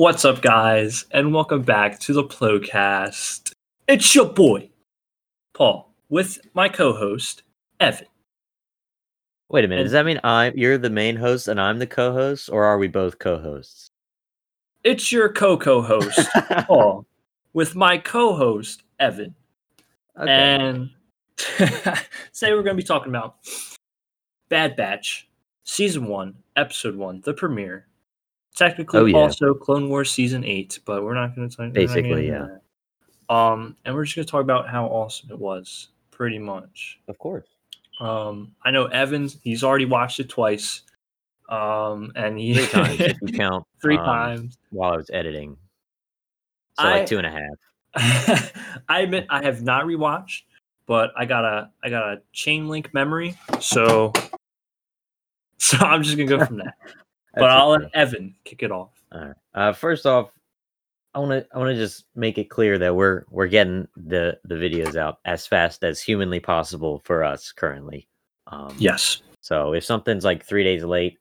What's up, guys, and welcome back to the Plocast. It's your boy, Paul, with my co-host, Evan. Wait a minute. And- Does that mean I'm you're the main host and I'm the co-host, or are we both co-hosts? It's your co-co-host, Paul, with my co-host, Evan. Okay. And today we're going to be talking about Bad Batch, Season 1, Episode 1, the premiere. Technically, Oh, yeah. also Clone Wars Season 8, but we're not going to talk Basically, yeah. Um, and we're just going to talk about how awesome it was, pretty much. of course. Um, I know Evans, he's already watched it twice. Um, and he Three times if you count. three um, times. while I was editing. So I- like two and a half. I admit I have not rewatched, but I got a I got a chain link memory, so so I'm just gonna go from that. But I'll let Evan kick it off. All right. Uh, first off, I want to I want to just make it clear that we're we're getting the the videos out as fast as humanly possible for us currently. Um, Yes. So if something's like three days late,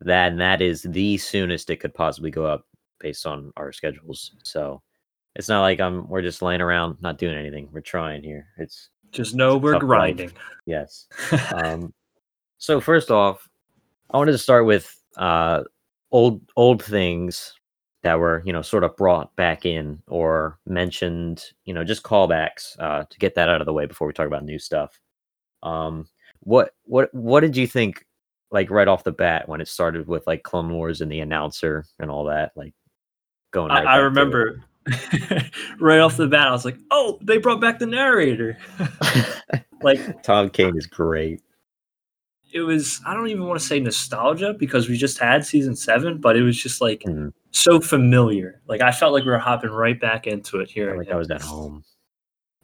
then that is the soonest it could possibly go up based on our schedules. So it's not like I'm we're just laying around not doing anything. We're trying here. It's Just know we're tough life. grinding. yes. Um, so first off, I wanted to start with uh, old old things that were you know sort of brought back in or mentioned. You know, just callbacks uh, to get that out of the way before we talk about new stuff. Um, what what what did you think? Like right off the bat when it started with like Clone Wars and the announcer and all that, like going. I, Right I it. remember right off the bat, I was like, "Oh, they brought back the narrator." like Tom Kane is great. It was. I don't even want to say nostalgia because we just had season seven, but it was just like Mhm. so familiar. Like I felt like we were hopping right back into it here. Like I was at home.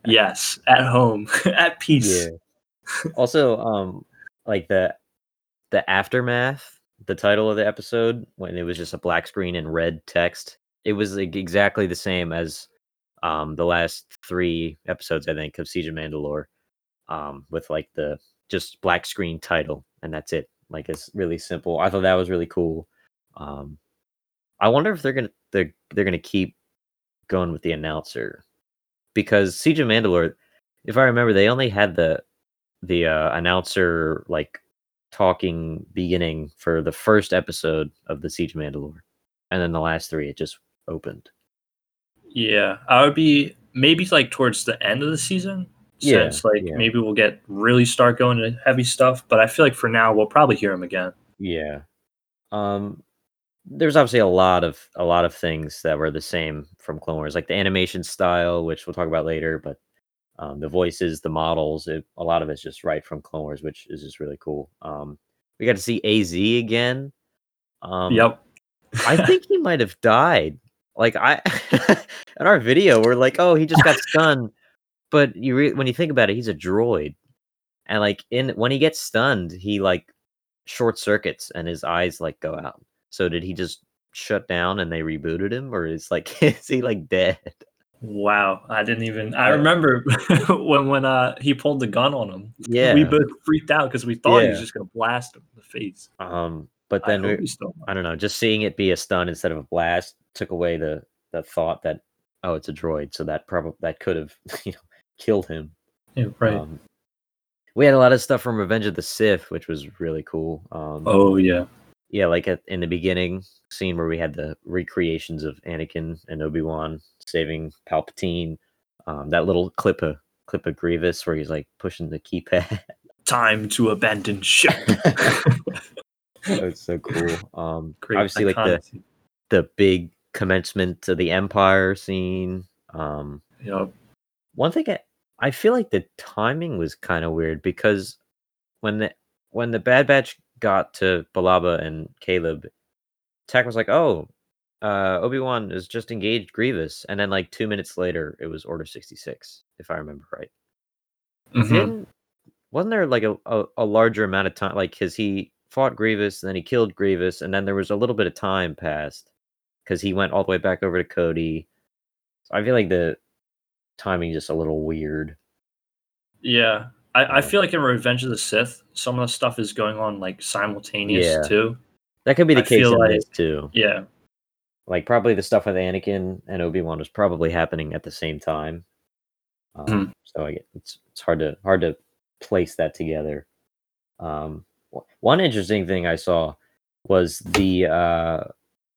Yes, at home, at peace. Yeah. also, um, like the the aftermath, the title of the episode when it was just a black screen and red text, it was like exactly the same as um the last three episodes, I think, of Siege of Mandalore. Um, with like the just black screen title, and that's it. Like it's really simple. I thought that was really cool. Um, I wonder if they're gonna they're they're gonna keep going with the announcer because Siege of Mandalore, if I remember, they only had the the uh, announcer like talking beginning for the first episode of the Siege of Mandalore, and then the last three it just opened. Yeah, I would be maybe like towards the end of the season. Yeah, Since like yeah. maybe we'll get really start going to heavy stuff, but I feel like for now we'll probably hear him again. Yeah. Um there's obviously a lot of a lot of things that were the same from Clone Wars, like the animation style, which we'll talk about later, but um, the voices, the models, it, a lot of it's just right from Clone Wars, which is just really cool. Um, we got to see Az again. Um, yep. I think he might have died. Like I, in our video, we're like, oh, he just got stunned. But you, re- when you think about it, he's a droid, and like in when he gets stunned, he like short circuits and his eyes like go out. So did he just shut down and they rebooted him, or is like is he like dead? Wow, I didn't even. I remember when when uh he pulled the gun on him. Yeah. we both freaked out because we thought he was just gonna blast him in the face. Um, but then hope we, he's still. I don't know, just seeing it be a stun instead of a blast took away the the thought that oh, it's a droid, so that probably that could have you know killed him. Yeah, right. Um, we had a lot of stuff from Revenge of the Sith, which was really cool. Um, oh yeah. yeah, like at, in the beginning scene where we had the recreations of Anakin and Obi Wan saving Palpatine. Um, that little clip of clip of Grievous where he's like pushing the keypad. Time to abandon ship. That's so cool. Um, Great, obviously, like the the big commencement of the Empire scene. Um, Yep. one thing I, I feel like the timing was kind of weird because when the when the Bad Batch got to Billaba and Caleb, Tech was like, "Oh, uh, Obi Wan is just engaged Grievous," and then like two minutes later, it was Order sixty six, if I remember right. Mhm. Didn't wasn't there like a, a, a larger amount of time? Like, because he fought Grievous, and then he killed Grievous, and then there was a little bit of time passed because he went all the way back over to Cody. So I feel like the timing just a little weird. Yeah. I, I feel like in Revenge of the Sith, some of the stuff is going on like simultaneous Yeah. too. That could be the I case in like- this too. Yeah. like probably the stuff with Anakin and Obi Wan was probably happening at the same time. Um, Mhm. So I get it's it's hard to hard to place that together. Um, one interesting thing I saw was the uh,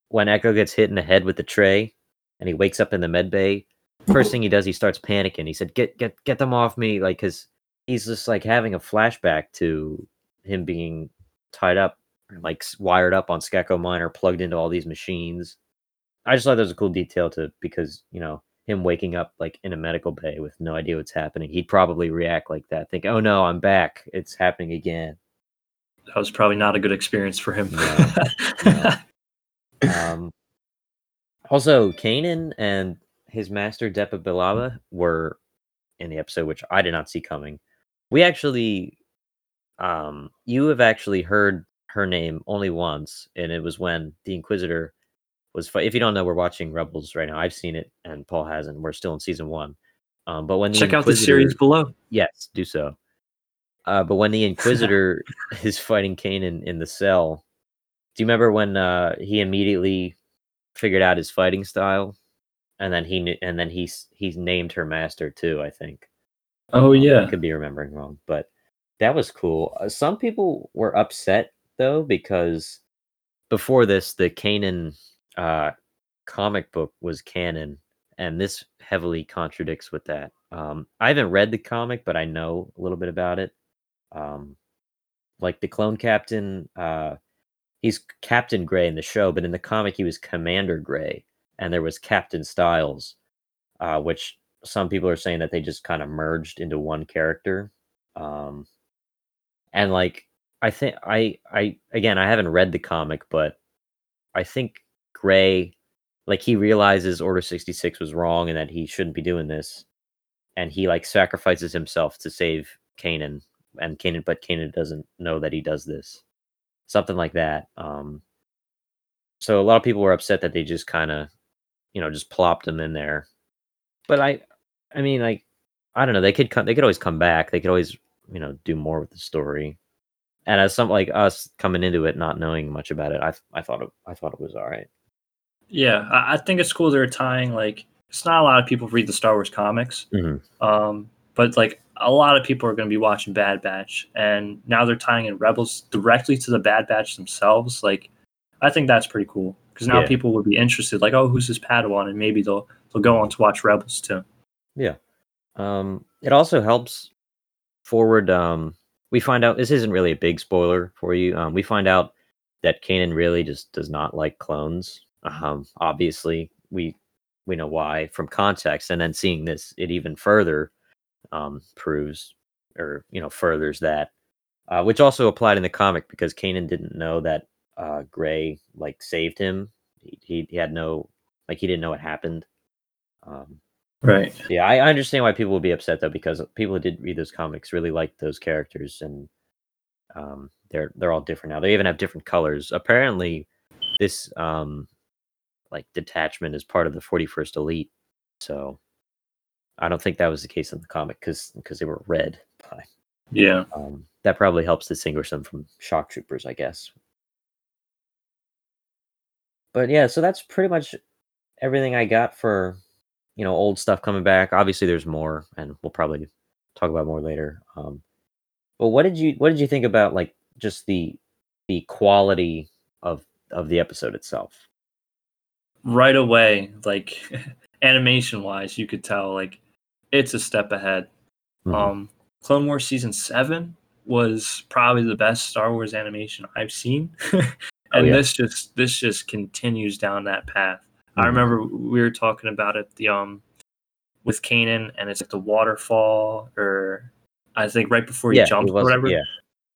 when Echo gets hit in the head with the tray, and he wakes up in the med bay. First thing he does, he starts panicking. He said, "Get get get them off me!" Like, cause he's just like having a flashback to him being tied up, like wired up on Skako Minor, plugged into all these machines. I just thought that was a cool detail to because you know him waking up like in a medical bay with no idea what's happening. He'd probably react like that, think, "Oh no, I'm back. It's happening again." That was probably not a good experience for him. No, no. Um, also, Kanan and his master Depa Billaba were in the episode, which I did not see coming. We actually, um, you have actually heard her name only once, and it was when the Inquisitor was. Fi- if you don't know, we're watching Rebels right now. I've seen it, and Paul hasn't. We're still in season one. Um, but when the Check out the series below. Yes, do so. Uh, but when the Inquisitor is fighting Kanan in the cell, do you remember when uh, he immediately figured out his fighting style, and then he knew, and then he's he's named her master too? I think. Oh Um, I yeah. could be remembering wrong, but that was cool. Uh, some people were upset though because before this, the Kanan uh, comic book was canon, and this heavily contradicts with that. Um, I haven't read the comic, but I know a little bit about it. Um, like the clone captain, uh, he's Captain Gray in the show, but in the comic he was Commander Gray, and there was Captain Styles, uh, which some people are saying that they just kind of merged into one character. Um, and like I think I I again I haven't read the comic, but I think Gray like he realizes Order 66 was wrong and that he shouldn't be doing this. And he like sacrifices himself to save Kanan and Kanan but Kanan doesn't know that he does this. Something like that. Um so a lot of people were upset that they just kind of you know just plopped them in there. But I I mean like I don't know, they could come they could always come back. They could always, you know, do more with the story. And as some like us coming into it not knowing much about it, I I thought it I thought it was all right. Yeah, I, I think it's cool they're tying like it's not a lot of people read the Star Wars comics, Mhm. um, but like a lot of people are going to be watching Bad Batch, and now they're tying in Rebels directly to the Bad Batch themselves. Like, I think that's pretty cool because now Yeah. people would be interested, like, oh, who's this Padawan, and maybe they'll they'll go on to watch Rebels too. Yeah, um, it also helps forward. Um, we find out this isn't really a big spoiler for you. Um, we find out that Kanan really just does not like clones. Um, obviously, we we know why from context, and then seeing this, it even further um, proves or you know furthers that, uh, which also applied in the comic because Kanan didn't know that uh, Gray like saved him. He, he he had no like he didn't know what happened. Um, Right. yeah, I, I understand why people would be upset though, because people who did read those comics really liked those characters, and um, they're they're all different now. They even have different colors. Apparently, this um, like detachment is part of the Forty First Elite, so I don't think that was the case in the comic because because they were red. Yeah. um, that probably helps distinguish them from shock troopers, I guess. But yeah, so that's pretty much everything I got for you know old stuff coming back. Obviously, there's more, and we'll probably talk about more later. Um, but what did you what did you think about like just the the quality of of the episode itself? right away, like animation wise, you could tell like it's a step ahead. Mhm. Um, Clone Wars season seven was probably the best Star Wars animation I've seen, and Oh, yeah. this just this just continues down that path. I Mhm. remember we were talking about it the um with Kanan, and it's like the waterfall, or I think right before he yeah, jumps or whatever. Yeah,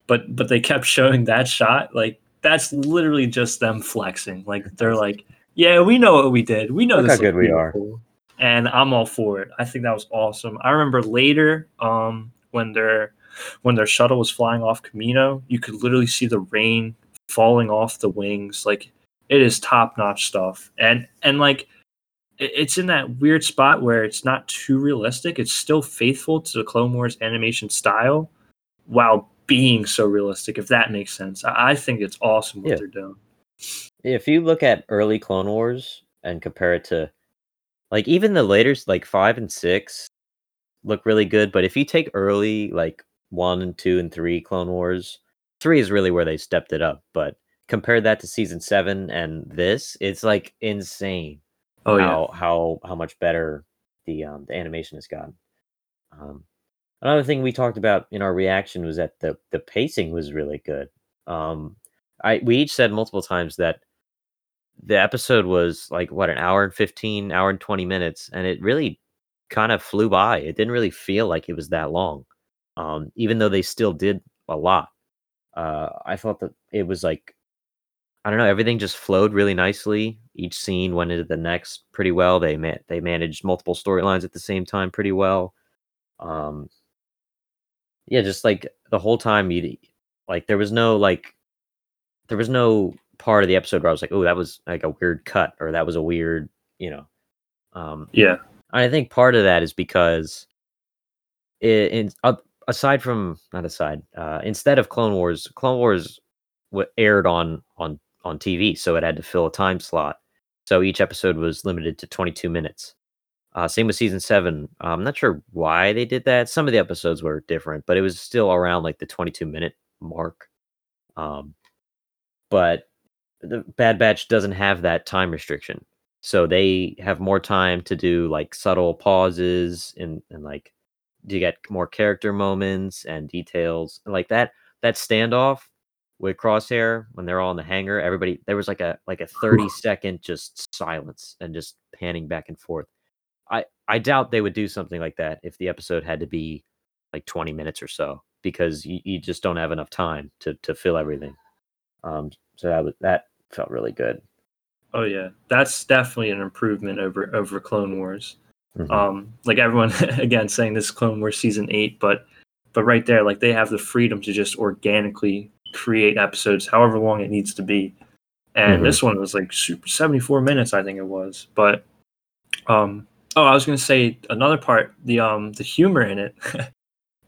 But but they kept showing that shot, like that's literally just them flexing. Like they're like, yeah, we know what we did. We know Look this how good we are." beautiful." and I'm all for it. I think that was awesome. I remember later, um, when their when their shuttle was flying off Kamino, you could literally see the rain falling off the wings. Like it is top notch stuff, and and like it's in that weird spot where it's not too realistic. It's still faithful to the Clone Wars animation style, while being so realistic. If that makes sense, I, think it's awesome what Yeah. they're doing. If you look at early Clone Wars and compare it to like even the later like 5 and 6 look really good, but if you take early like 1 and 2 and 3 Clone Wars, 3 is really where they stepped it up, but compare that to season 7 and this, it's like insane. Oh how how how much better the um the animation has gotten. Um another thing we talked about in our reaction was that the the pacing was really good. Um I we each said multiple times that the episode was like what an hour and 15 hour and 20 minutes and it really kind of flew by it didn't really feel like it was that long um even though they still did a lot uh i thought that it was like i don't know everything just flowed really nicely each scene went into the next pretty well they ma- they managed multiple storylines at the same time pretty well um yeah just like the whole time you like there was no like there was no part of the episode where I was like, oh, that was like a weird cut or that was a weird, you know. Um, yeah. I think part of that is because it, in, uh, aside from not aside, uh, instead of Clone Wars, Clone Wars aired on on on TV, so it had to fill a time slot. So each episode was limited to 22 minutes. Uh, same with season seven. I'm not sure why they did that. Some of the episodes were different, but it was still around like the 22 minute mark. Um, but the Bad Batch doesn't have that time restriction. So they have more time to do like subtle pauses and, and like to get more character moments and details. Like that that standoff with Crosshair when they're all in the hangar, everybody there was like a like a 30 second just silence and just panning back and forth. I I doubt they would do something like that if the episode had to be like 20 minutes or so because you, you just don't have enough time to to fill everything. Um, so that was that felt really good. Oh yeah, that's definitely an improvement over over Clone Wars. Mhm. Um, like everyone again saying this is Clone Wars season eight, but but right there, like they have the freedom to just organically create episodes however long it needs to be. And Mhm. this one was like super 74 minutes, I think it was. But um oh I was gonna say another part, the um the humor in it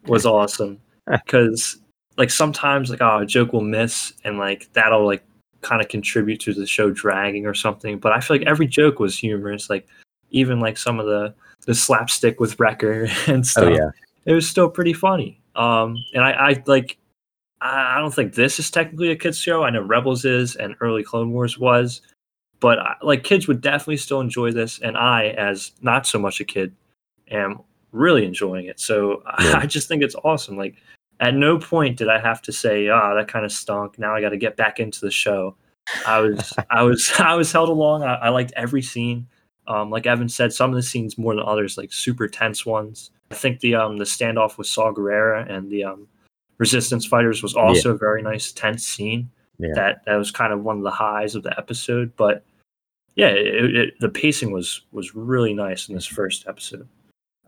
was awesome. Because like sometimes like oh a joke will miss and like that'll like kind of contribute to the show dragging or something. But I feel like every joke was humorous. Like even like some of the the slapstick with Wrecker and stuff. Oh yeah. It was still pretty funny. Um, and I, I like I don't think this is technically a kids show. I know Rebels is and early Clone Wars was, but I, like kids would definitely still enjoy this. And I, as not so much a kid, am really enjoying it. So Yeah. I just think it's awesome. Like at no point did I have to say, "Ah, that kind of stunk." Now I got to get back into the show. I was, I was, I was held along. I, I liked every scene. Um, like Evan said, some of the scenes more than others, like super tense ones. I think the um the standoff with Saw Gerrera and the um resistance fighters was also a very nice tense scene. Yeah. That that was kind of one of the highs of the episode. But yeah, it, it, the pacing was was really nice in this first episode.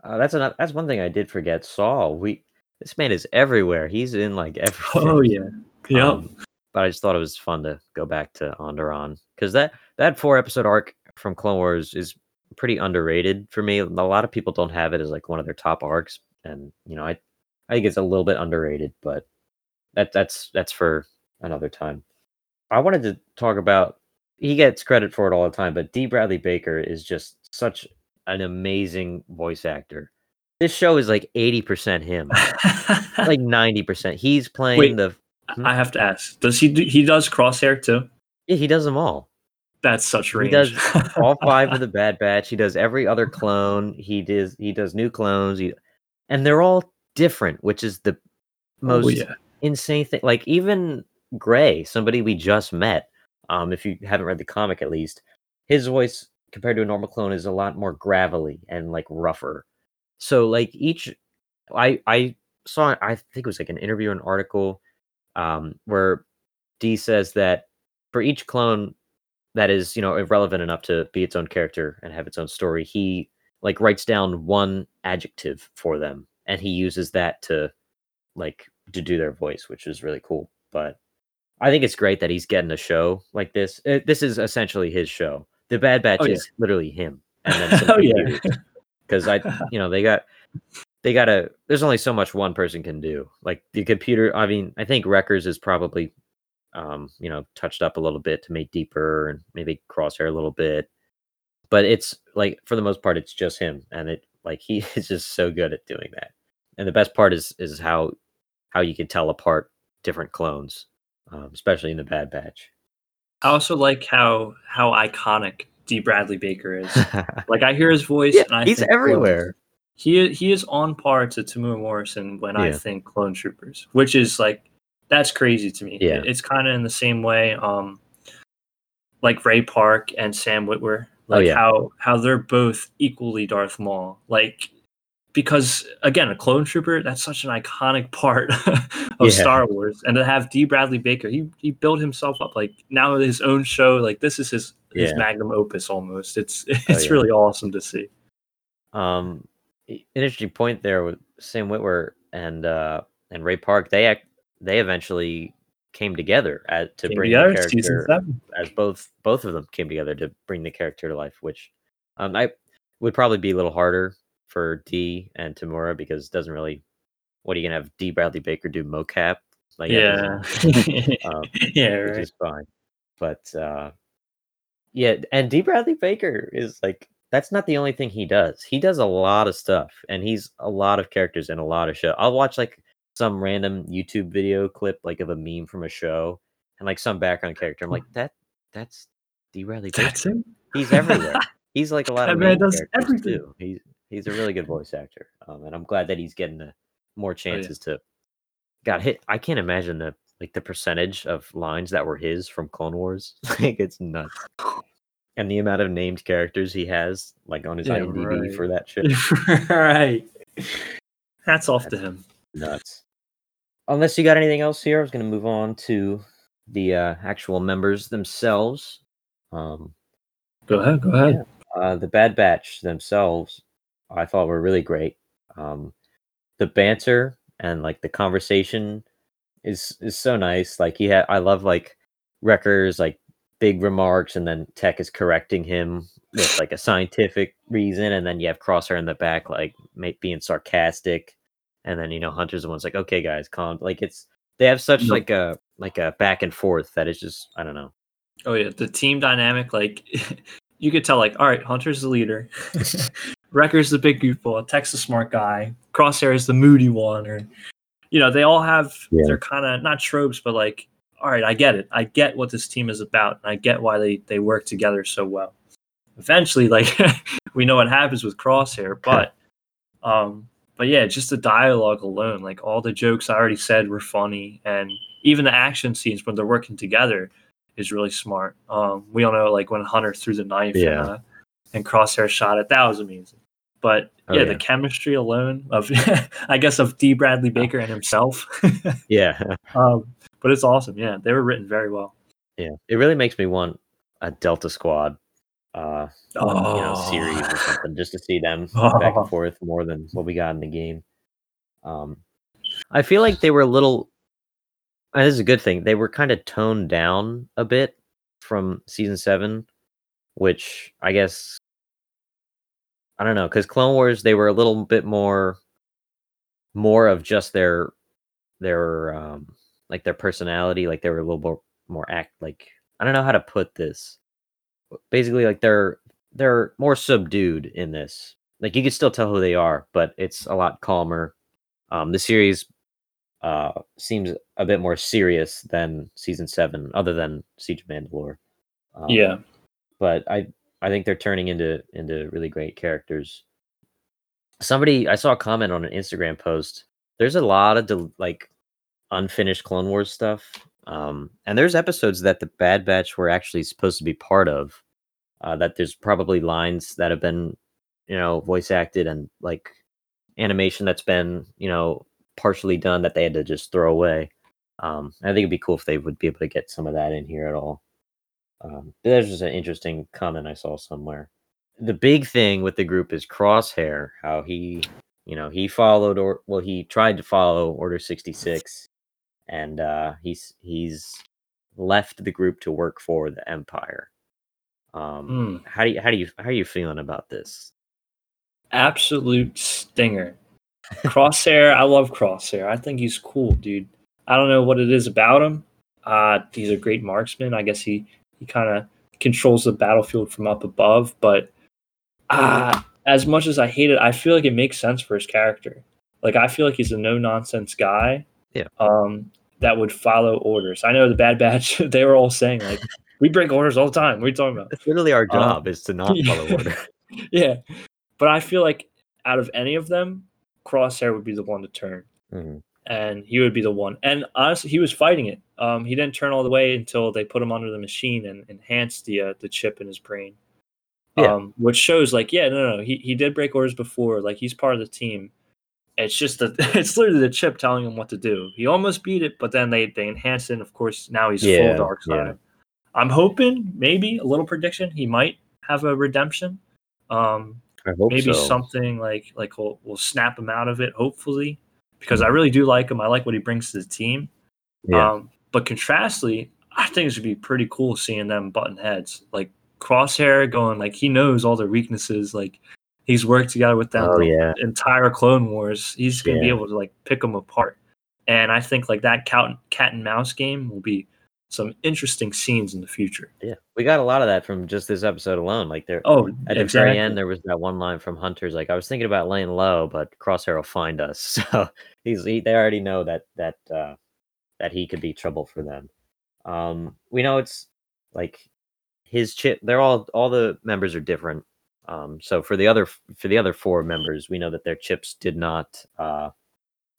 Uh, that's another. That's one thing I did forget. Saw, we this man is everywhere. He's in like everything. Oh yeah, yeah. Um, but I just thought it was fun to go back to Onderon because that that four episode arc from Clone Wars is pretty underrated for me. A lot of people don't have it as like one of their top arcs, and you know I I think it's a little bit underrated, but that that's that's for another time. I wanted to talk about he gets credit for it all the time, but D. Bradley Baker is just such an amazing voice actor. This show is like 80% him, like 90%. He's playing Wait. the I hmm? have to ask: Does he do, he does crosshair too? yeah, he does them all. That's such range. He does all five of the Bad Batch. He does every other clone. He does he does new clones. He, and they're all different, which is the most oh, yeah. insane thing. Like even Gray, somebody we just met. Um, if you haven't read the comic, at least his voice compared to a normal clone is a lot more gravelly and like rougher. So like each, I I saw I think it was like an interview, or an article, um, where D says that for each clone that is you know irrelevant enough to be its own character and have its own story, he like writes down one adjective for them, and he uses that to like to do their voice, which is really cool. But I think it's great that he's getting a show like this. Uh, this is essentially his show. The Bad Batch Oh, yeah. is literally him, and then Oh, yeah. because I, you know, they got they got to. There's only so much one person can do. Like the computer. I mean, I think Wreckers is probably um, you know, touched up a little bit to make deeper and maybe crosshair a little bit. But it's like for the most part, it's just him, and it like he is just so good at doing that. And the best part is is how how you can tell apart different clones, um, especially in the Bad Batch. I also like how how iconic D. Bradley Baker is. like I hear his voice, yeah, and I he's think everywhere. He he is on par to Temuera Morrison when I think Clone Troopers, which is like that's crazy to me. Yeah. it's kind of in the same way, um, like Ray Park and Sam Witwer, Oh, like yeah. how how they're both equally Darth Maul, like because again, a Clone Trooper that's such an iconic part of Yeah. Star Wars, and to have D. Bradley Baker, he he built himself up like now his own show, like this is his his magnum opus almost. It's it's Oh, yeah. really awesome to see. Um, an interesting point there with Sam Witwer and uh, and Ray Park. They ac- they eventually came together at, to Came bring together, the character as both both of them came together to bring the character to life, which um, I would probably be a little harder for D and Temuera because it doesn't really. What are you gonna have D Bradley Baker do mocap? Like yeah, um, yeah, which right. is fine. But uh yeah, and D Bradley Baker is like that's not the only thing he does. He does a lot of stuff and he's a lot of characters in a lot of show. I'll watch like some random YouTube video clip like of a meme from a show and like some background character. I'm like, that that's D Baker. That's him. He's everywhere. he's like a lot That of man does everything. too. He's he's a really good voice actor. Um and I'm glad that he's getting the more Oh, yeah. chances to got hit. I can't imagine the like the percentage of lines that were his from Clone Wars. like it's nuts. And the amount of named characters he has, like on his Yeah, IMDb right. for that shit, right. Hats off to him. nuts. Unless you got anything else here, I was going to move on to the uh, actual members themselves. Um, Go ahead. Go ahead. uh, the Bad Batch themselves, I thought were really great. Um, the banter and like the conversation is is so nice. Like he had, I love like Wrecker's like big remarks, and then Tech is correcting him with like a scientific reason, and then you have Crosshair in the back like being sarcastic, and then you know Hunter's the one's like, okay guys, calm. Like it's they have such Yep. like a like a back and forth that is just I don't know. Oh yeah, the team dynamic, like you could tell, like, all right, Hunter's the leader, Wrecker's the big goofball, Tech's the smart guy, Crosshair is the moody one, or you know, they all have Yeah. their kind of not tropes, but like, all right, I get it. I get what this team is about, and I get why they they work together so well. Eventually, like we know what happens with Crosshair, but um, but yeah, just the dialogue alone, like all the jokes I already said were funny, and even the action scenes when they're working together is really smart. Um, we all know like when Hunter threw the knife Yeah. and, uh, and Crosshair shot it, that was amazing. But Oh, yeah, yeah. the chemistry alone of I guess of D. Bradley Baker and himself. Yeah, um, but it's awesome. Yeah, they were written very well. yeah. It really makes me want a Delta Squad. Uh, you know, series or something, just to see them back Oh. and forth more than what we got in the game. Um, I feel like they were a little. And this is a good thing. They were kind of toned down a bit from season seven, which I guess I don't know because Clone Wars they were a little bit more, more of just their, their um like their personality. Like they were a little more more act like I don't know how to put this basically like they're they're more subdued in this. Like you can still tell who they are, but it's a lot calmer. Um, the series uh, seems a bit more serious than season seven, other than Siege of Mandalore. Um, yeah, but I I think they're turning into into really great characters. Somebody I saw a comment on an Instagram post. There's a lot of del- like unfinished Clone Wars stuff, um, and there's episodes that the Bad Batch were actually supposed to be part of. Uh, that there's probably lines that have been, you know, voice acted and like animation that's been, you know, partially done that they had to just throw away. Um, I think it'd be cool if they would be able to get some of that in here at all. Um, there's just an interesting comment I saw somewhere. The big thing with the group is Crosshair, how he, you know, he followed or well, he tried to follow Order 66, and uh, he's he's left the group to work for the Empire. Um, Mm. How do you how do you how are you feeling about this? absolute stinger. Crosshair, I love Crosshair. I think he's cool, dude. I don't know what it is about him. uh, he's a great marksman. I guess he he kind of controls the battlefield from up above. But uh, as much as I hate it, I feel like it makes sense for his character. Like I feel like he's a no nonsense guy. Yeah. Um, that would follow orders. I know the Bad Batch. They were all saying like, "We break orders all the time." What are you talking about? It's literally our Um, job is to not follow order. yeah, but I feel like out of any of them, Crosshair would be the one to turn, Mhm. and he would be the one. And honestly, he was fighting it. Um, he didn't turn all the way until they put him under the machine and enhanced the uh, the chip in his brain. Yeah. Um, which shows like, yeah, no, no, he he did break orders before. Like he's part of the team. It's just that it's literally the chip telling him what to do. He almost beat it, but then they they enhanced it. And of course, now he's Yeah, full dark side. yeah. I'm hoping maybe a little prediction. He might have a redemption. Um, I hope maybe so. something like like we'll, we'll snap him out of it hopefully because i really do like him i like what he brings to the team Yeah. um but contrastly i think it would be pretty cool seeing them button heads like crosshair going like he knows all their weaknesses like he's worked together with them oh the yeah. entire clone wars he's gonna be able to like pick them apart and i think like that cat, cat and mouse game will be some interesting scenes in the future Yeah. We got a lot of that from just this episode alone. Like there oh at the exactly. very end there was that one line from Hunter's like I was thinking about laying low, but Crosshair will find us. So he's he, they already know that that uh that he could be trouble for them. Um we know it's like his chip they're all all the members are different. Um so for the other for the other four members, we know that their chips did not uh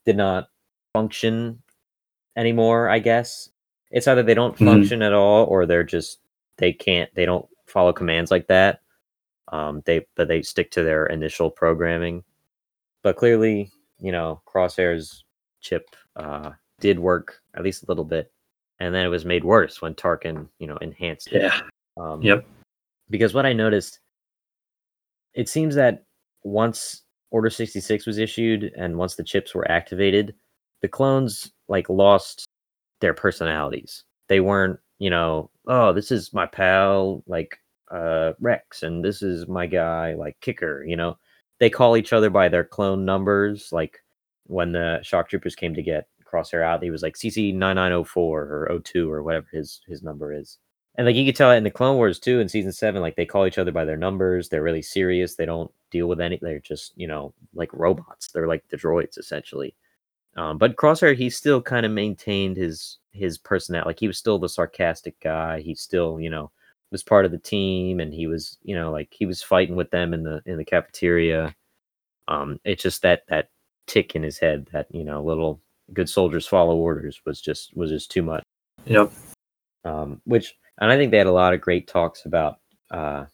did not function anymore, I guess. It's either they don't Mhm. function at all or they're just they can't they don't follow commands like that. Um they but they stick to their initial programming. But clearly, you know, Crosshair's chip uh did work at least a little bit. And then it was made worse when Tarkin, you know, enhanced it. yeah Um, Yep. Because what I noticed, it seems that once Order 66 was issued and once the chips were activated, the clones like lost their personalities. They weren't, you know, oh, this is my pal, like uh Rex, and this is my guy, like Kicker, you know. They call each other by their clone numbers. Like when the shock troopers came to get Crosshair out, he was like CC 9904 or 02 or whatever his his number is. And like you could tell in the Clone Wars too, in season seven, like they call each other by their numbers. They're really serious. They don't deal with any. They're just you know like robots. They're like the droids essentially. Um, but Crosshair, he still kind of maintained his his personality. Like he was still the sarcastic guy. He still you know was part of the team, and he was you know like he was fighting with them in the in the cafeteria. Um, it's just that that tick in his head that you know little good soldiers follow orders was just was just too much yep um, which and I think they had a lot of great talks about uh,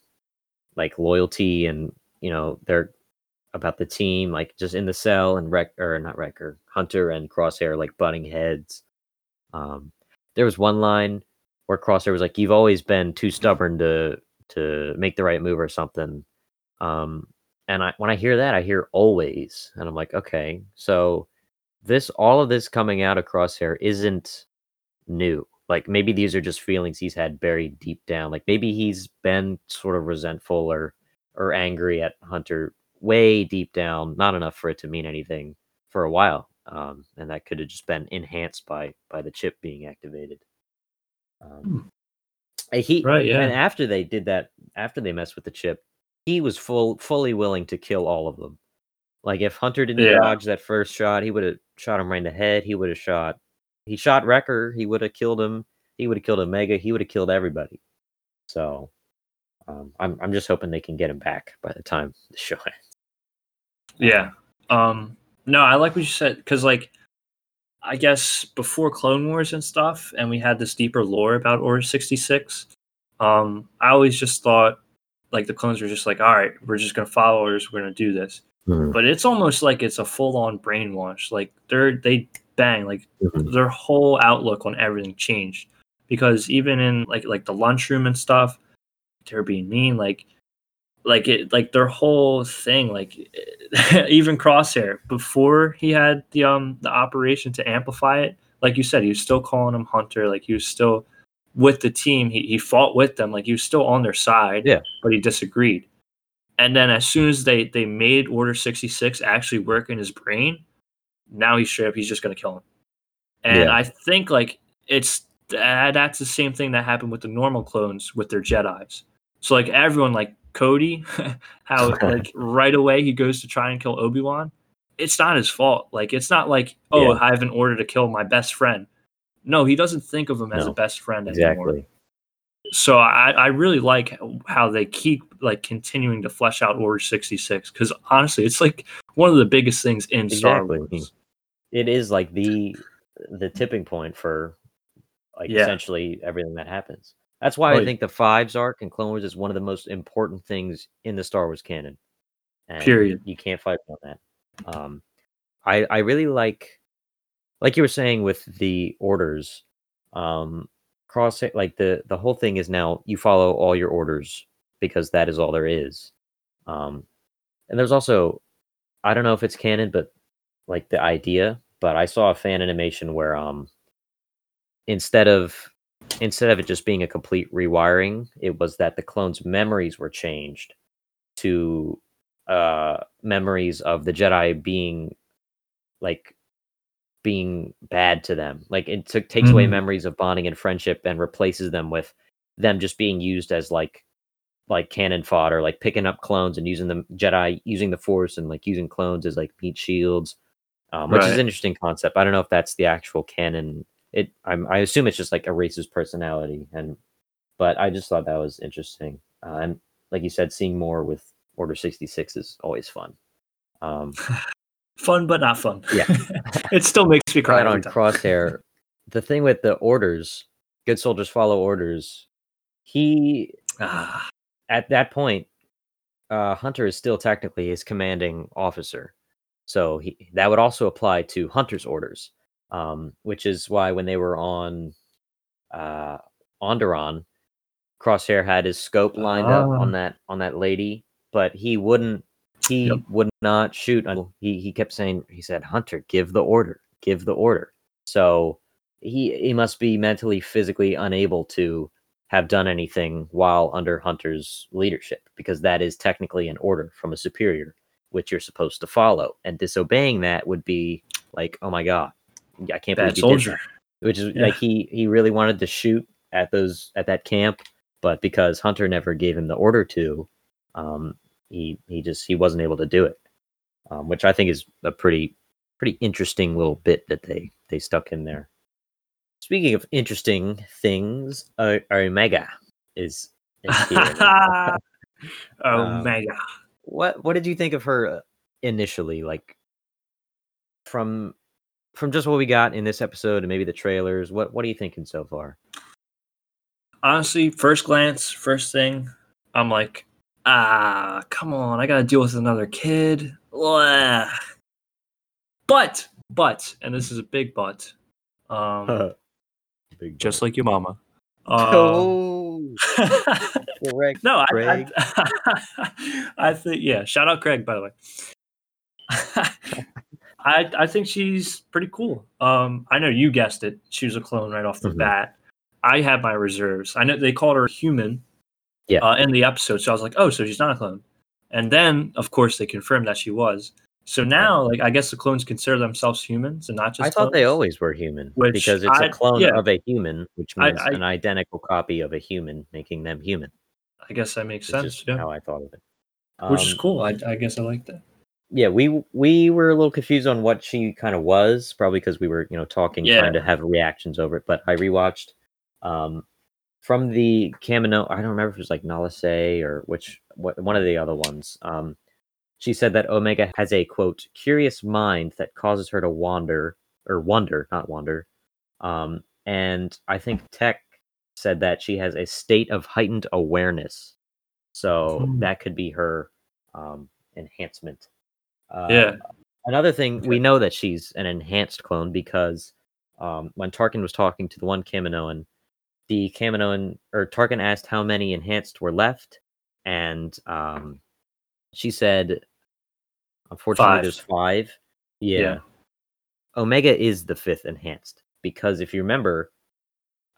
like loyalty and you know they're about the team like just in the cell and wreck or not wrecker hunter and crosshair like butting heads. Um, there was one line where crosshair was like you've always been too stubborn to to make the right move or something. Um, and I when I hear that I hear always and I'm like okay so this all of this coming out of crosshair isn't new like maybe these are just feelings he's had buried deep down like maybe he's been sort of resentful or or angry at hunter way deep down not enough for it to mean anything for a while um and that could have just been enhanced by by the chip being activated um uh, he Right, yeah. and after they did that after they messed with the chip he was full fully willing to kill all of them like if hunter didn't Yeah. dodge that first shot he would have shot him right in the head he would have shot he shot Wrecker, he would have killed him. He would have killed Omega. He would have killed everybody. So um, I'm I'm just hoping they can get him back by the time the show ends. Yeah. Um no, I like what you said because like I guess before Clone Wars and stuff, and we had this deeper lore about Order 66. Um, I always just thought like the clones were just like, all right, we're just gonna follow orders, we're gonna do this. But it's almost like it's a full on brainwash. Like they're they bang, like Mhm. their whole outlook on everything changed. Because even in like like the lunchroom and stuff, they're being mean, like like it like their whole thing like even crosshair before he had the um the operation to amplify it like you said he was still calling him hunter like he was still with the team he, he fought with them like he was still on their side Yeah. but he disagreed and then as soon as they they made order 66 actually work in his brain now he's straight up he's just gonna kill him and Yeah. i think like it's That, that's the same thing that happened with the normal clones with their Jedi's. So like everyone, like Cody, how like right away he goes to try and kill Obi Wan. It's not his fault. Like it's not like oh Yeah. I have an order to kill my best friend. No, he doesn't think of him as No, a best friend anymore. Exactly. So I, I really like how they keep like continuing to flesh out Order sixty six because honestly, it's like one of the biggest things in Star Wars. It is like the the tipping point for like Yeah. essentially everything that happens. That's why Oh, I think the Fives arc and Clone Wars is one of the most important things in the Star Wars canon. And Period. You can't fight on that. Um, I I really like, like you were saying with the orders, um, cross like the the whole thing is now you follow all your orders because that is all there is. Um, and there's also, I don't know if it's canon, but like the idea, but I saw a fan animation where um instead of instead of it just being a complete rewiring, it was that the clones' memories were changed to uh memories of the Jedi being like being bad to them. Like it took takes away Mhm. memories of bonding and friendship and replaces them with them just being used as like like cannon fodder, like picking up clones and using the Jedi using the Force and like using clones as like meat shields, um, which is an interesting concept. I don't know if that's the actual canon. It I'm, I assume it's just like erases personality, and but I just thought that was interesting. Uh, and like you said, seeing more with Order sixty six is always fun. Um, Fun, but not fun. Yeah. it still makes me cry. right on. Crosshair. the thing with the orders, good soldiers follow orders. He Ah, at that point, uh, Hunter is still technically his commanding officer, so he that would also apply to Hunter's orders, um, which is why when they were on uh, Onderon, Crosshair had his scope lined up Ah. on that on that lady, but he wouldn't. He Yep. would not shoot. Until he he kept saying he said, "Hunter, give the order, give the order." So he he must be mentally, physically unable to have done anything while under Hunter's leadership because that is technically an order from a superior, which you're supposed to follow. And disobeying that would be like, oh my god, I can't bad believe you did soldier. that. Which is Yeah. like he he really wanted to shoot at those at that camp, but because Hunter never gave him the order to, um, he he just he wasn't able to do it. Um, which I think is a pretty pretty interesting little bit that they they stuck in there. Speaking of interesting things, uh, Omega is, is here. now. Omega. what what did you think of her uh, initially? Like from from just what we got in this episode and maybe the trailers. What what are you thinking so far? Honestly, first glance, first thing, I'm like, ah, come on, I gotta deal with another kid. Blah. But, but, and this is a big but, um, Big just like your mama. Um, oh, correct. no, I, Craig. I, I think yeah. Shout out Craig, by the way. I I think she's pretty cool. Um, I know you guessed it. She was a clone right off the Mhm. bat. I had my reserves. I know they called her human. Yeah. Uh, in the episode, so I was like, oh, so she's not a clone. And then, of course, they confirmed that she was. So now, like, I guess the clones consider themselves humans and not just. I thought they always were human Which because it's a I- clone yeah. of a human, which means I- an identical copy of a human, making them human. I guess that makes sense. Yeah. how I thought of it. Which is Um, cool. I, I guess I like that. yeah we we were a little confused on what she kind of was probably because we were you know talking Yeah. trying to have reactions over it but i rewatched um from the Kamino, i don't remember if it was like Nala Se or which what, one of the other ones um she said that omega has a quote curious mind that causes her to wander or wonder not wander um and i think tech said that she has a state of heightened awareness so Hmm. that could be her um enhancement uh, Yeah. Another thing, we know that she's an enhanced clone because um, when Tarkin was talking to the one Kaminoan, the Kaminoan or Tarkin asked how many enhanced were left, and um, she said, "Unfortunately, Five. there's five. Yeah. Yeah. Omega is the fifth enhanced because if you remember,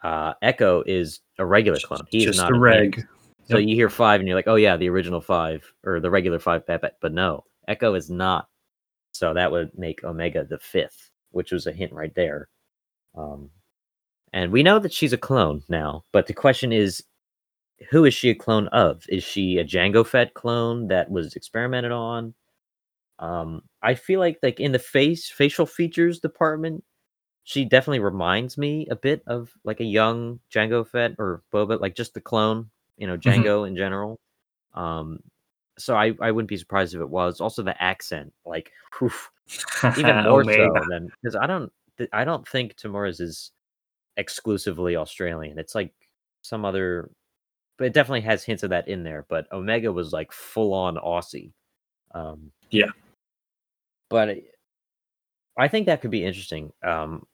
uh, Echo is a regular clone. He is just not a enhanced. reg. So Yep. you hear five and you're like, oh yeah, the original five or the regular five, but, but- no, Echo is not. So that would make Omega the fifth, which was a hint right there. Um, and we know that she's a clone now. But the question is, who is she a clone of? Is she a Jango Fett clone that was experimented on? Um, I feel like like in the face facial features department, she definitely reminds me a bit of like a young Jango Fett or Boba, like just the clone, you know, Mhm. Jango in general. Um, so I I wouldn't be surprised if it was. Also the accent, like whew, even more Omega. so than because I don't I don't think Temuera's is exclusively Australian. It's like some other, but it definitely has hints of that in there. But Omega was like full on Aussie. Um, Yeah. But I think that could be interesting. Um,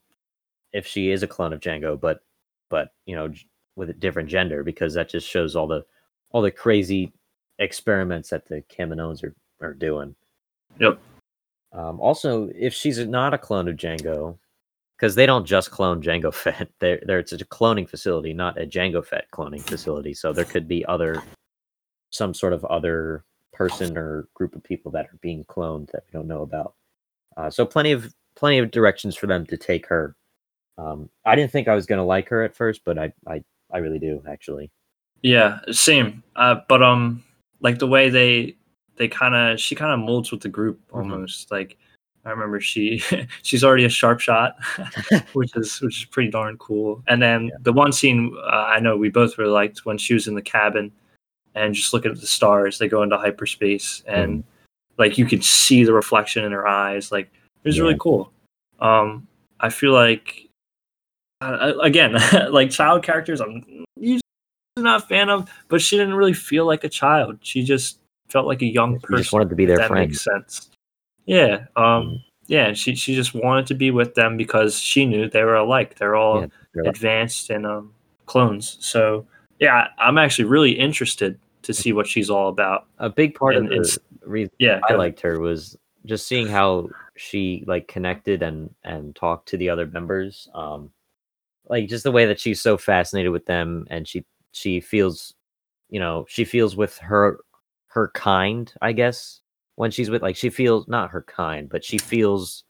if she is a clone of Jango, but but you know with a different gender, because that just shows all the all the crazy experiments that the Kaminoans are are doing. Yep. Um, also, if she's not a clone of Jango, because they don't just clone Jango Fett, they're, they're it's a cloning facility, not a Jango Fett cloning facility. So there could be other, some sort of other person or group of people that are being cloned that we don't know about. Uh, so plenty of plenty of directions for them to take her. Um, I didn't think I was gonna like her at first, but I I, I really do actually. Yeah, same. Uh, but um, like the way they they kind of she kind of molds with the group Mhm. almost. Like I remember she she's already a sharp shot, which is which is pretty darn cool. And then the one scene uh, I know we both really liked when she was in the cabin and just looking at the stars. They go into hyperspace and like you can see the reflection in her eyes. Like it was Yeah. really cool. Um, I feel like uh, again, like child characters, I'm usually not a fan of, but she didn't really feel like a child. She just felt like a young person. just wanted to be their that friend. makes sense. Yeah. Um. Mm. Yeah. She she just wanted to be with them because she knew they were alike. They're all Yeah, they're like- advanced and um clones. So yeah, I'm actually really interested to see what she's all about. a big part And of the reason Yeah. I liked her was just seeing how she like connected and and talked to the other members. Um, like just the way that she's so fascinated with them, and she she feels, you know, she feels with her her kind, I guess, when she's with like she feels not her kind, but she feels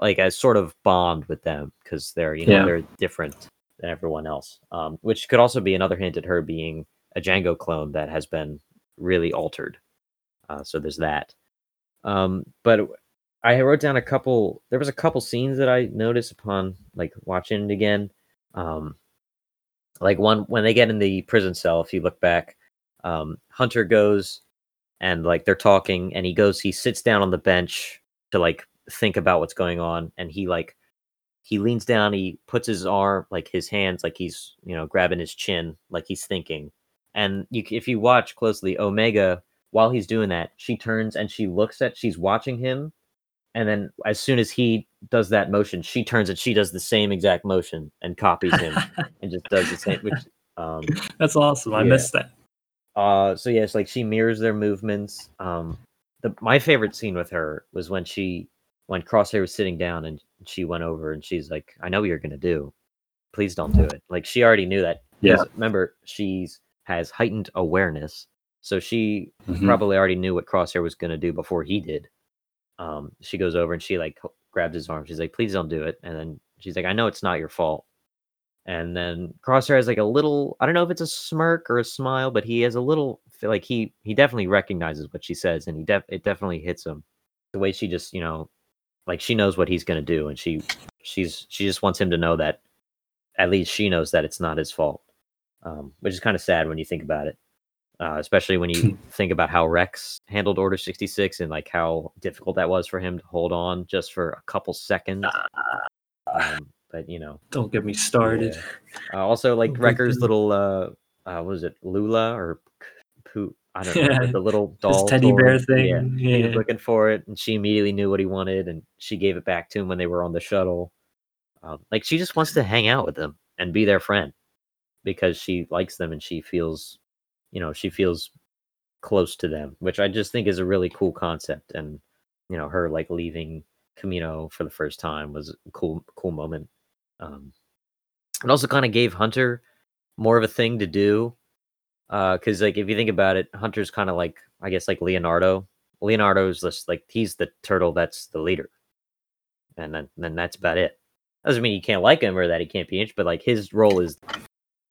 like a sort of bond with them because they're you know Yeah. they're different than everyone else. Um, which could also be another hint at her being a Jango clone that has been really altered. Uh, so there's that. Um, but I wrote down a couple. There was a couple scenes that I noticed upon like watching it again. Um, like one when they get in the prison cell. If you look back, um, Hunter goes and like they're talking, and he goes. He sits down on the bench to like think about what's going on, and he like he leans down. He puts his arm like his hands like he's you know grabbing his chin like he's thinking. And you, if you watch closely, Omega while he's doing that, she turns and she looks at, she's watching him. And then as soon as he does that motion, she turns and she does the same exact motion and copies him and just does the same. Which, um, That's awesome. I Yeah. missed that. uh, so yes, like she mirrors their movements. Um, the my favorite scene with her was when she, when Crosshair was sitting down and she went over and she's like, "I know what you're gonna do. Please don't do it." Like she already knew that. Yeah. Remember, she's has heightened awareness, so she Mhm. probably already knew what Crosshair was going to do before he did. Um, she goes over and she like grabs his arm. She's like, "Please don't do it." And then she's like, "I know it's not your fault." And then Crosshair has like a little, I don't know if it's a smirk or a smile, but he has a little like he he definitely recognizes what she says, and he def it definitely hits him. The way she just you know, like she knows what he's going to do, and she she's she just wants him to know that at least she knows that it's not his fault, um, which is kind of sad when you think about it uh, especially when you think about how Rex handled Order 66 and like how difficult that was for him to hold on just for a couple seconds. Um, but you know, Don't get me started. yeah. Uh, also like Wrecker's little uh, uh, what was it, Lula or Poo? I don't know Yeah, the little This doll teddy bear thing. Yeah, he was looking for it, and she immediately knew what he wanted, and she gave it back to him when they were on the shuttle. Um, like she just wants to hang out with them and be their friend because she likes them and she feels, you know, she feels close to them, which I just think is a really cool concept. And you know, her like leaving Kamino for the first time was a cool, cool moment. Um, it also kind of gave Hunter more of a thing to do because like if you think about it hunter's kind of like i guess like leonardo leonardo's just like he's the turtle that's the leader and then then that's about it doesn't mean you can't like him or that he can't be interested, but like his role is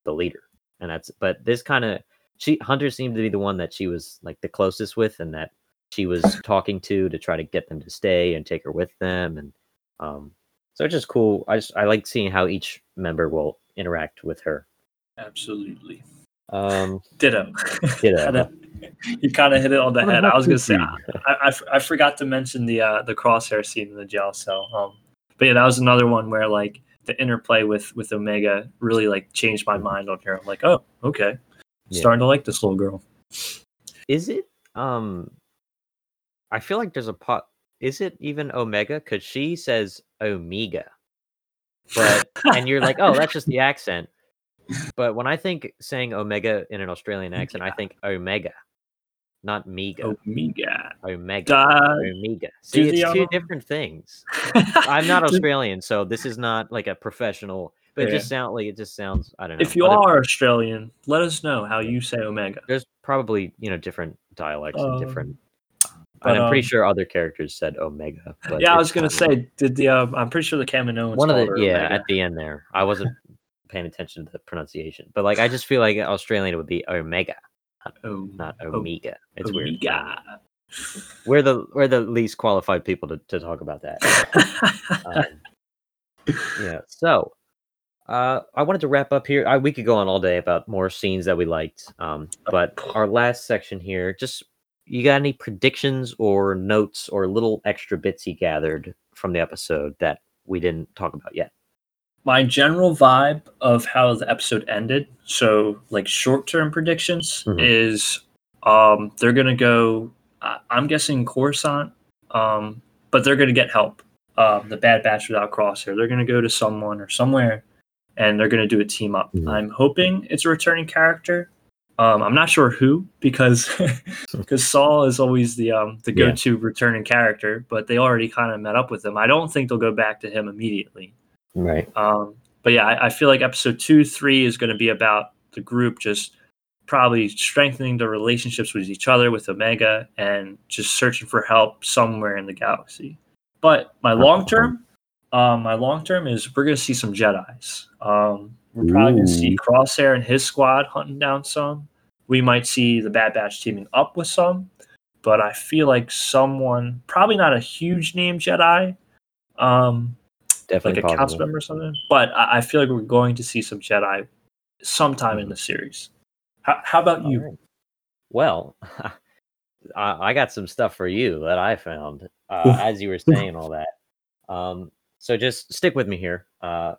the leader, and that's. But this kind of she Hunter seemed to be the one that she was like the closest with, and that she was talking to to try to get them to stay and take her with them, and um, so it's just cool. I just I like seeing how each member will interact with her. Absolutely. Um, Ditto. Ditto. Kinda- you kind of hit it on the head. I was gonna say I I, I f- I forgot to mention the uh, the crosshair scene in the jail cell. Um, but yeah, that was another one where like the interplay with with Omega really like changed my mind on her. I'm like, oh, okay, Yeah. starting to like this little girl. Is it? Um, I feel like there's a pot. Is it even Omega? Because she says Omega, but and you're like, oh, that's just the accent. But when I think saying Omega in an Australian accent, I think Omega, not Mega. Omega. Omega. Uh, Omega. See, it's two different things. I'm not Australian, so this is not like a professional. But it just sounds like it just sounds. I don't know. if you Other- are Australian, let us know how you say Omega. there's probably you know different dialects and Um, different. but, and I'm pretty um, sure other characters said Omega. But yeah, I was gonna say, did the um, I'm pretty sure the Kaminoans one of the yeah Omega. at the end there. I wasn't paying attention to the pronunciation, but like I just feel like Australian would be Omega, Oh, not Omega. It's weird. Omega. We're the we're the least qualified people to, to talk about that. Um, yeah. So, uh, I wanted to wrap up here. I, we could go on all day about more scenes that we liked. Um, but our last section here, just you got any predictions or notes or little extra bits you gathered from the episode that we didn't talk about yet? My general vibe of how the episode ended so like short-term predictions Mhm. is um they're gonna go I- i'm guessing coruscant um but they're gonna get help. Um the bad batch without crosshair they're gonna go to someone or somewhere and they're gonna do a team up. Mhm. i'm hoping it's a returning character. Um i'm not sure who because because Saw is always the um the go-to returning character but they already kind of met up with him. I don't think they'll go back to him immediately Right. um, but yeah, I, I feel like episode two, three is going to be about the group just probably strengthening the relationships with each other with Omega and just searching for help somewhere in the galaxy. But my long term, um, my long term is we're going to see some Jedi's. Um, we're probably going to see Crosshair and his squad hunting down some. We might see the Bad Batch teaming up with some, but I feel like someone, probably not a huge name Jedi, um, Definitely like a council possible. member or something. But I, I feel like we're going to see some Jedi sometime in the series. How, how about All you? right. Well, I, I got some stuff for you that I found uh, as you were saying all that. Um, so just stick with me here. Uh,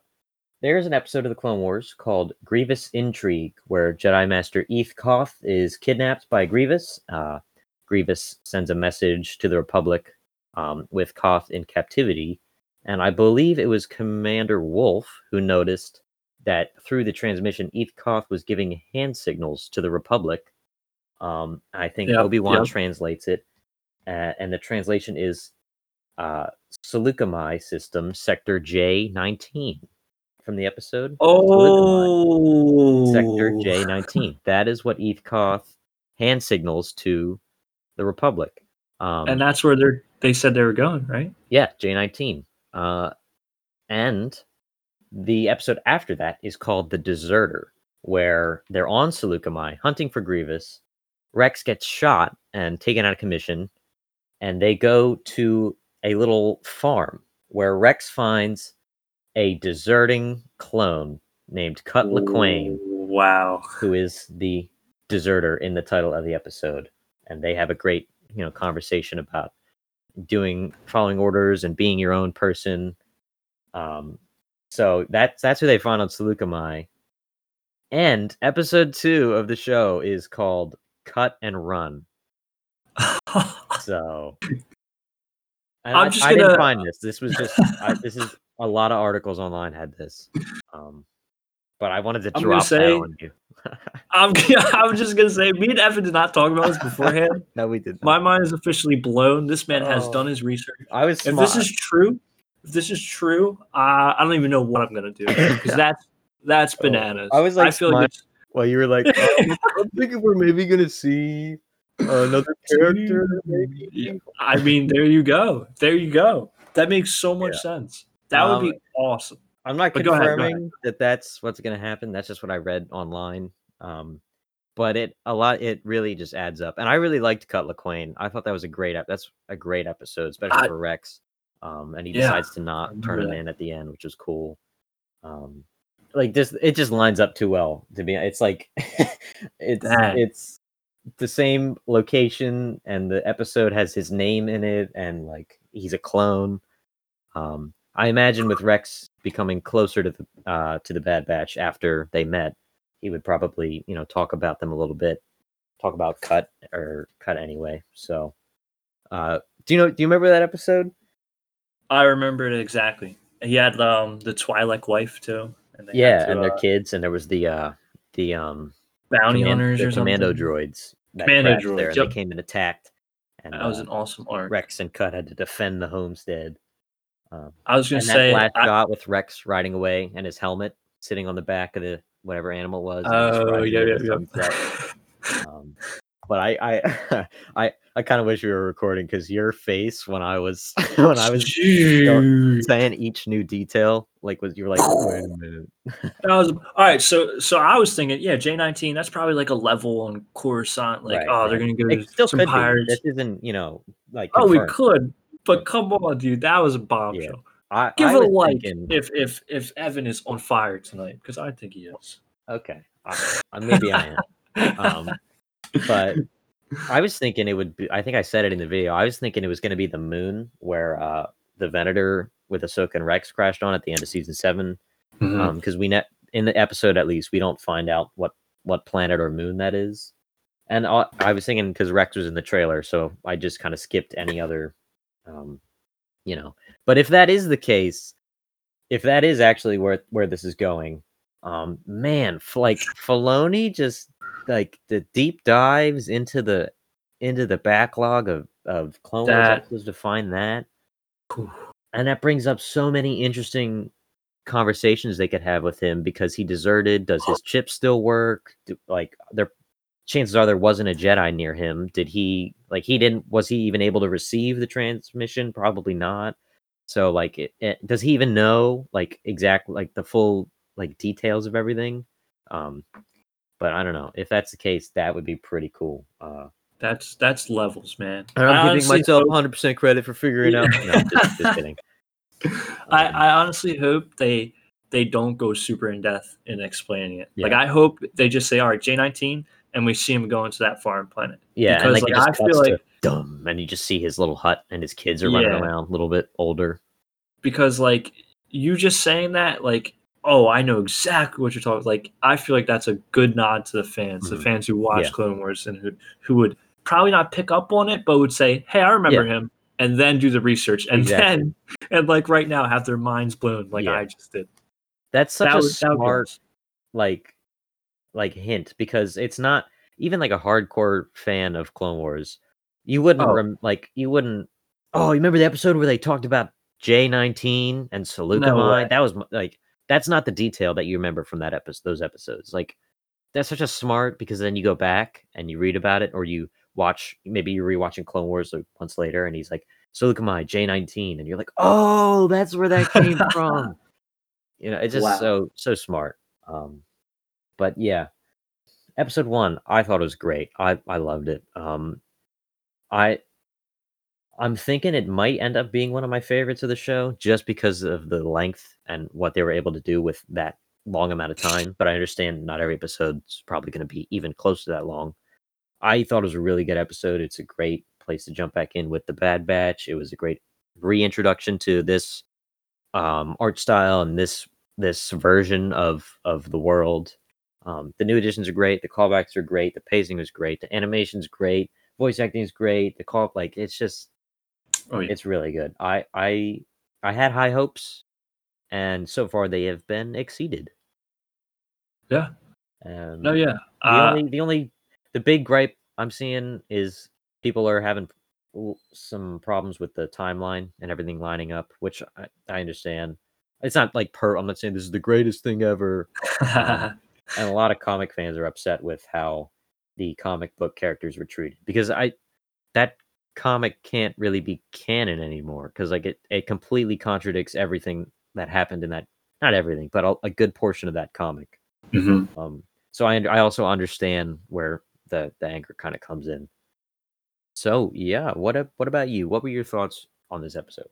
there's an episode of the Clone Wars called Grievous Intrigue, where Jedi Master Eth Koth is kidnapped by Grievous. Uh, Grievous sends a message to the Republic um, with Koth in captivity, and I believe it was Commander Wolf who noticed that through the transmission, Eth Koth was giving hand signals to the Republic. Um, I think Yep, Obi Wan yep. translates it, uh, and the translation is uh, Saleucami system sector J nineteen from the episode. Oh, Sector J nineteen. That is what Eth Koth hand signals to the Republic. Um, and that's where they're. They said they were going, right? yeah, J nineteen. Uh, and the episode after that is called The Deserter, where they're on Saleucami hunting for Grievous. Rex gets shot and taken out of commission, and they go to a little farm where Rex finds a deserting clone named Cut Lawquane, Wow. who is the deserter in the title of the episode. And they have a great, you know, conversation about doing following orders and being your own person. Um, so that's that's who they find on Saleucami. And episode two of the show is called Cut and Run. So and I'm I, just I didn't find this. This was just I, this is a lot of articles online had this. Um, but I wanted to I'm gonna drop that on you. I'm. I'm just gonna say, me and Evan did not talk about this beforehand. no, we did. My mind is officially blown. This man has Oh. done his research. I was If smart. this is true, if this is true, uh, I don't even know what I'm gonna do because that's that's bananas. I was, like, I feel smart- like it's- well, you were like, "Oh, I'm thinking we're maybe gonna see another character. Maybe. Yeah, I mean, there you go. There you go. That makes so much Yeah. sense. That would Um, be awesome. I'm not But go ahead, go ahead. confirming that that's what's going to happen. That's just what I read online. Um, but it a lot. It really just adds up, and I really liked Cut Lawquane. I thought that was a great. ep- That's a great episode, especially I- for Rex. Um, and he Yeah, decides to not turn him in at the end, which was cool. Um, like this, it just lines up too well. To be, it's like it's Dang. it's the same location, and the episode has his name in it, and like he's a clone. Um, I imagine with Rex becoming closer to the uh, to the Bad Batch after they met, he would probably you know talk about them a little bit, talk about Cut or Cut anyway. So, uh, do you know? Do you remember that episode? I remember it exactly. He had um the Twi'lek wife too. And they Yeah, to, and their uh, kids, and there was the uh the um bounty command- hunters the or commando something. droids that Commando there, droids, and yep. they came and attacked. And That was uh, an awesome arc. Rex and Cut had to defend the homestead. Um, I was gonna say, that last I- shot with Rex riding away and his helmet sitting on the back of the whatever animal was. oh yeah, yeah, yeah. Um, but I I I, I kind of wish we were recording because your face when I was when I was saying each new detail like was you were like wait a minute That was all right. So, so I was thinking, yeah, J nineteen. That's probably like a level on Coruscant. Like, Right, oh, they're gonna go it still some pirates. be. This isn't you know like Oh, we could, but come on, dude, that was a bombshell. I, Give I it a like thinking, if if if Evan is on fire tonight, because I think he is. okay maybe I am um, but I was thinking it would be. I think I said it in the video. I was thinking it was going to be the moon where uh, the Venator with Ahsoka and Rex crashed on at the end of season seven. Because we net in the episode at least we don't find out what what planet or moon that is. And I, I was thinking because Rex was in the trailer, so I just kind of skipped any other, um, you know. But if that is the case, if that is actually where where this is going, um, man, like Filoni just like the deep dives into the into the backlog of of Clone Wars That- episodes to find that, and that brings up so many interesting conversations they could have with him because he deserted. Does his chip still work? Do, like there, chances are there wasn't a Jedi near him. Did he like he didn't? Was he even able to receive the transmission? Probably not. So like, it, it, does he even know like exact like the full like details of everything? Um, but I don't know if that's the case. That would be pretty cool. Uh, That's that's levels, man. and I I'm giving myself hope- 100 percent credit for figuring Yeah. out. No, just, just kidding. I, Um, I honestly hope they they don't go super in depth in explaining it. Like I hope they just say, "All right, J nineteen, and we see him going to that foreign planet." Yeah, because and like, like, I feel like dumb, and you just see his little hut, and his kids are running Yeah. around, a little bit older. because like you just saying that, like, oh, I know exactly what you're talking. Like, I feel like that's a good nod to the fans, the Mhm. fans who watch Yeah. Clone Wars and who who would probably not pick up on it, but would say, "Hey, I remember him," and then do the research, and Exactly. then and like right now have their minds blown, like Yeah. I just did. That's such That a would smart awesome. like like hint because it's not even like a hardcore fan of Clone Wars. You wouldn't Oh. rem- like you wouldn't. Oh, you remember the episode where they talked about J nineteen and Saleucami? No that was like that's not the detail that you remember from that episode. Those episodes, like that's such a smart because then you go back and you read about it or you watch maybe you're rewatching Clone Wars like months later and he's like Saleucami J nineteen and you're like oh that's where that came from. You know, it's just Wow. so so smart. Um, but yeah, episode one, I thought it was great. I I loved it. Um, I I'm thinking it might end up being one of my favorites of the show just because of the length and what they were able to do with that long amount of time. But I understand not every episode's probably going to be even close to that long. I thought it was a really good episode. It's a great place to jump back in with the Bad Batch. It was a great reintroduction to this um, art style and this this version of of the world. Um, the new additions are great. The callbacks are great. The pacing is great. The animation's great. Voice acting is great. The call like it's just Oh yeah. it's really good. I I I had high hopes, and so far they have been exceeded. Yeah. And No, yeah. the Uh, only the only the big gripe I'm seeing is people are having some problems with the timeline and everything lining up, which I, I understand. It's not like per. I'm not saying this is the greatest thing ever, um, and a lot of comic fans are upset with how the comic book characters were treated because I that comic can't really be canon anymore because like it it completely contradicts everything that happened in that not everything, but a, a good portion of that comic. Mm-hmm. Um, so I I also understand where the the anger kind of comes in. So yeah, what a, what about you? What were your thoughts on this episode?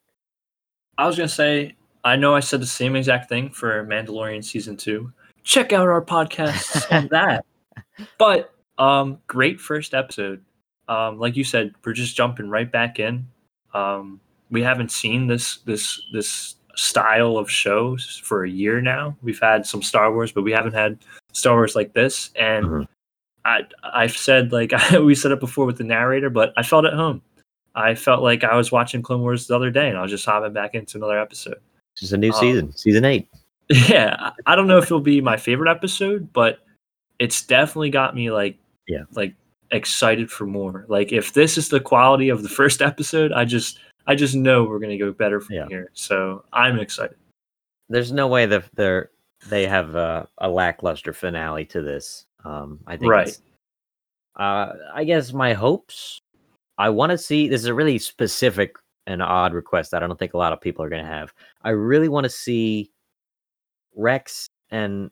I was gonna say, I know I said the same exact thing for Mandalorian season two. Check out our podcast on that. But um, great first episode. Um, like you said, we're just jumping right back in. Um, we haven't seen this this this style of shows for a year now. We've had some Star Wars, but we haven't had Star Wars like this. And Mhm. I I've said like we said it before with the narrator, but I felt at home. I felt like I was watching Clone Wars the other day, and I was just hopping back into another episode. Just a new Um, season, season eight. Yeah, I- don't know if it'll be my favorite episode, but it's definitely got me like Yeah. like excited for more. Like if this is the quality of the first episode, I just I just know we're gonna go better from Yeah. here. So I'm excited. There's no way that they're they have a, a lackluster finale to this. Um, I think. Right. Uh, I guess my hopes. I want to see. This is a really specific and odd request that I don't think a lot of people are going to have. I really want to see Rex and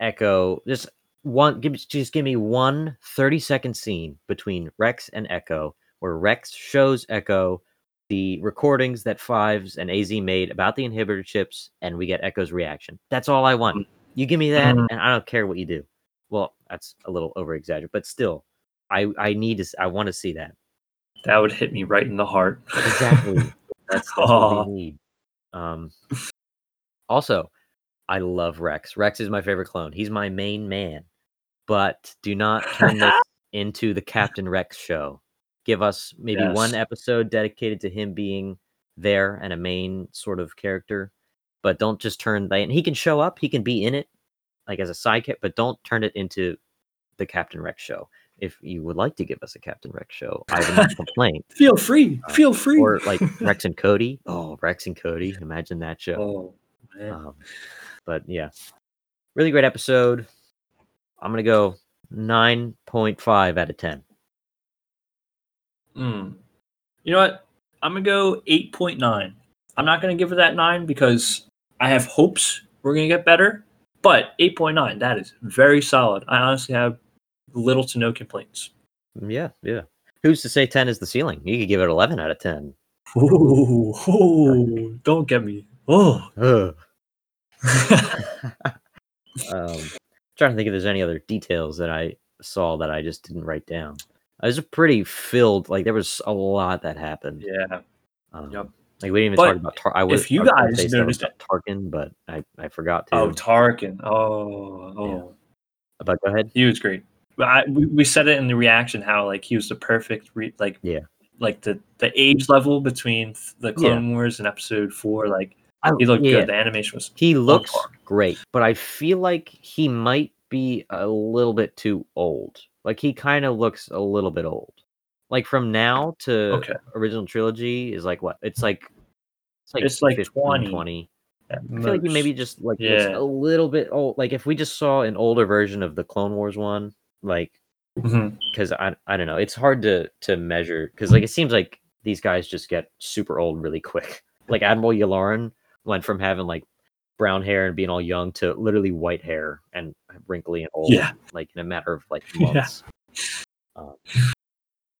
Echo just one. Give just give me one 30 second scene between Rex and Echo where Rex shows Echo the recordings that Fives and AZ made about the inhibitor chips, and we get Echo's reaction. That's all I want. You give me that, Mhm. and I don't care what you do. Well, that's a little over exaggerated, but still, I I need to. I want to see that That would hit me right in the heart. exactly. that's, that's what we need. Um. Also, I love Rex. Rex is my favorite clone. He's my main man. But do not turn this into the Captain Rex show. Give us maybe one episode dedicated to him being there and a main sort of character. But don't just turn that. And he can show up. He can be in it, like as a sidekick. But don't turn it into the Captain Rex show. If you would like to give us a Captain Rex show, I have no complaint. Feel free. Uh, Feel free. Or like Rex and Cody. Oh, Rex and Cody. Imagine that show. oh man. Um, but yeah, really great episode. I'm gonna go 9.5 out of 10. Mm. You know what? I'm gonna go eight point nine. I'm not gonna give her that nine because I have hopes we're gonna get better. But eight point nine, that is very solid. I honestly have little to no complaints. Yeah, yeah. Who's to say 10 is the ceiling? You could give it 11 out of 10. Ooh, ooh, don't get me. Oh, Ugh. um, trying to think if there's any other details that I saw that I just didn't write down. I was a pretty filled. Like there was a lot that happened. yeah. Um, Yep. Like we didn't even But talk about Tar- I was if you I guys noticed about Tarkin, but I I forgot to. Oh, Tarkin. Oh, oh, Yeah. but go ahead. he was great. I, we, we said it in the reaction how like he was the perfect re- like Yeah. like the the age level between the Clone Wars and Episode Four. Like he looked yeah. good. The animation was He looks great, but I feel like he might be a little bit too old. Like he kind of looks a little bit old. Like from now to okay. original trilogy is like what? It's like it's like It's like 15, 20 20. I feel like he maybe just like looks Yeah. a little bit old. Like if we just saw an older version of the Clone Wars one, like mm-hmm. because I I don't know, it's hard to to measure because like it seems like these guys just get super old really quick. Like Admiral Yularen went from having like brown hair and being all young to literally white hair and wrinkly and old, Yeah. like in a matter of like Yeah. months. Um,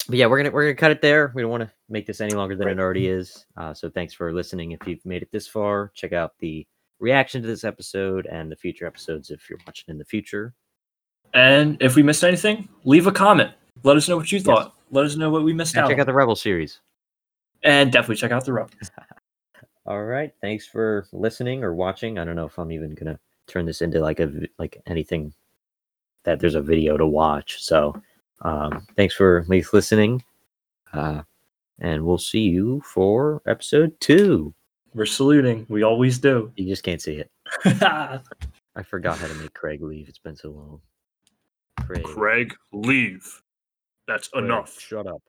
but yeah, we're gonna we're gonna cut it there. We don't want to make this any longer than Right. it already is. Uh, so thanks for listening. If you've made it this far, check out the reaction to this episode and the future episodes if you're watching in the future. And if we missed anything, leave a comment. Let us know what you thought. Let us know what we missed And out. check out the Rebel series. and definitely check out the rope. All right. Thanks for listening or watching. I don't know if I'm even gonna turn this into like a like anything that there's a video to watch. So um, thanks for at least listening. Uh, and we'll see you for episode two. We're saluting. We always do. You just can't see it. I forgot how to make Craig leave. It's been so long. Craig, Craig, leave. That's Craig, enough. Shut up.